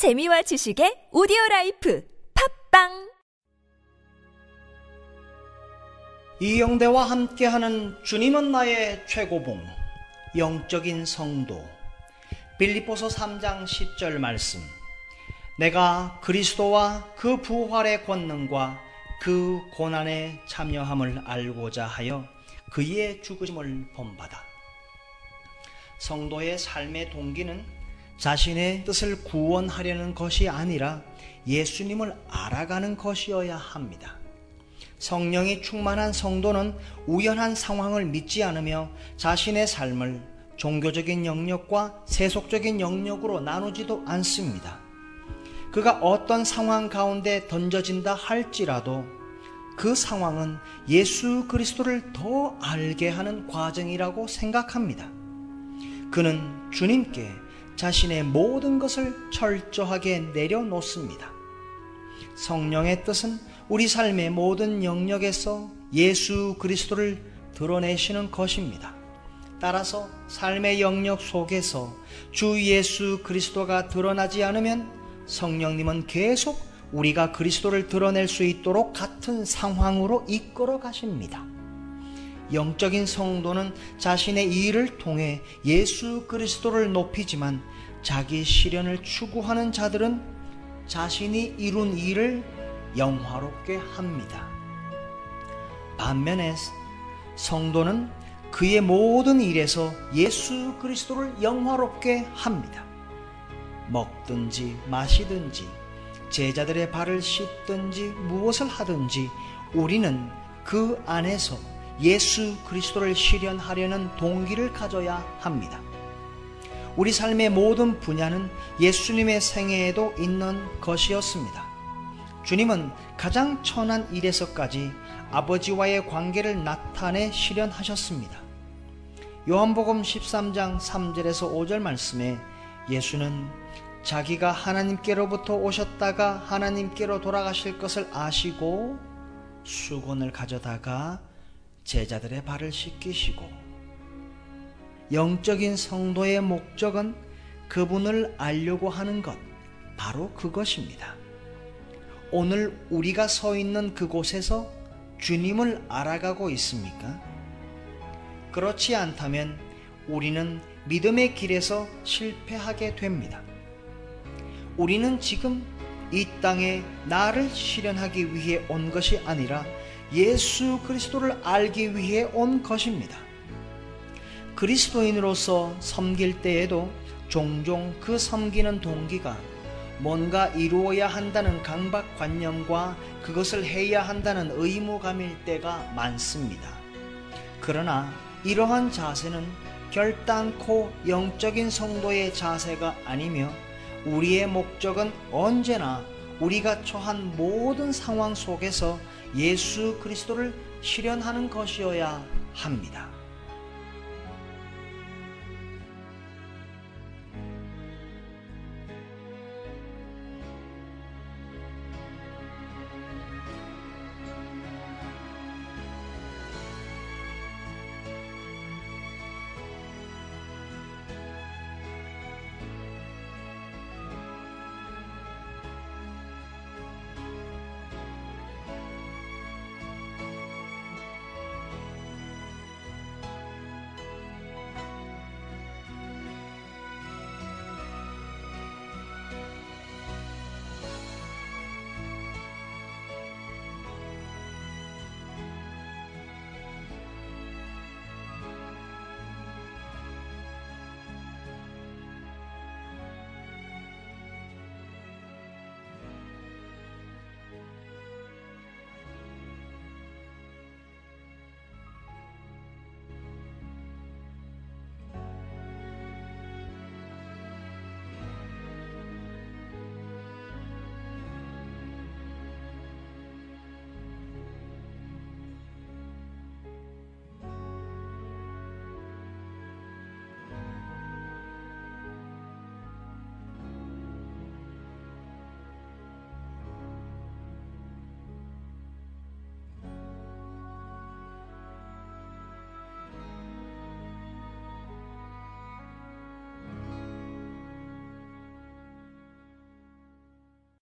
재미와 지식의 오디오 라이프 팟빵! 이영대와 함께하는 주님은 나의 최고봉 영적인 성도. 빌립보서 3장 10절 말씀. 내가 그리스도와 그 부활의 권능과 그 고난에 참여함을 알고자 하여 그의 죽으심을 본받아. 성도의 삶의 동기는 자신의 뜻을 구원하려는 것이 아니라 예수님을 알아가는 것이어야 합니다. 성령이 충만한 성도는 우연한 상황을 믿지 않으며 자신의 삶을 종교적인 영역과 세속적인 영역으로 나누지도 않습니다. 그가 어떤 상황 가운데 던져진다 할지라도 그 상황은 예수 그리스도를 더 알게 하는 과정이라고 생각합니다. 그는 주님께 자신의 모든 것을 철저하게 내려놓습니다. 성령의 뜻은 우리 삶의 모든 영역에서 예수 그리스도를 드러내시는 것입니다. 따라서 삶의 영역 속에서 주 예수 그리스도가 드러나지 않으면 성령님은 계속 우리가 그리스도를 드러낼 수 있도록 같은 상황으로 이끌어 가십니다. 영적인 성도는 자신의 일을 통해 예수 그리스도를 높이지만 자기 실현을 추구하는 자들은 자신이 이룬 일을 영화롭게 합니다. 반면에 성도는 그의 모든 일에서 예수 그리스도를 영화롭게 합니다. 먹든지 마시든지 제자들의 발을 씻든지 무엇을 하든지 우리는 그 안에서 예수 그리스도를 실현하려는 동기를 가져야 합니다. 우리 삶의 모든 분야는 예수님의 생애에도 있는 것이었습니다. 주님은 가장 천한 일에서까지 아버지와의 관계를 나타내 실현하셨습니다. 요한복음 13장 3절에서 5절 말씀에 예수는 자기가 하나님께로부터 오셨다가 하나님께로 돌아가실 것을 아시고 수건을 가져다가 제자들의 발을 씻기시고 영적인 성도의 목적은 그분을 알려고 하는 것, 바로 그것입니다. 오늘 우리가 서 있는 그곳에서 주님을 알아가고 있습니까? 그렇지 않다면 우리는 믿음의 길에서 실패하게 됩니다. 우리는 지금 이 땅에 나를 실현하기 위해 온 것이 아니라 예수 그리스도를 알기 위해 온 것입니다. 그리스도인으로서 섬길 때에도 종종 그 섬기는 동기가 뭔가 이루어야 한다는 강박관념과 그것을 해야 한다는 의무감일 때가 많습니다. 그러나 이러한 자세는 결단코 영적인 성도의 자세가 아니며 우리의 목적은 언제나 우리가 처한 모든 상황 속에서 예수 그리스도를 실현하는 것이어야 합니다.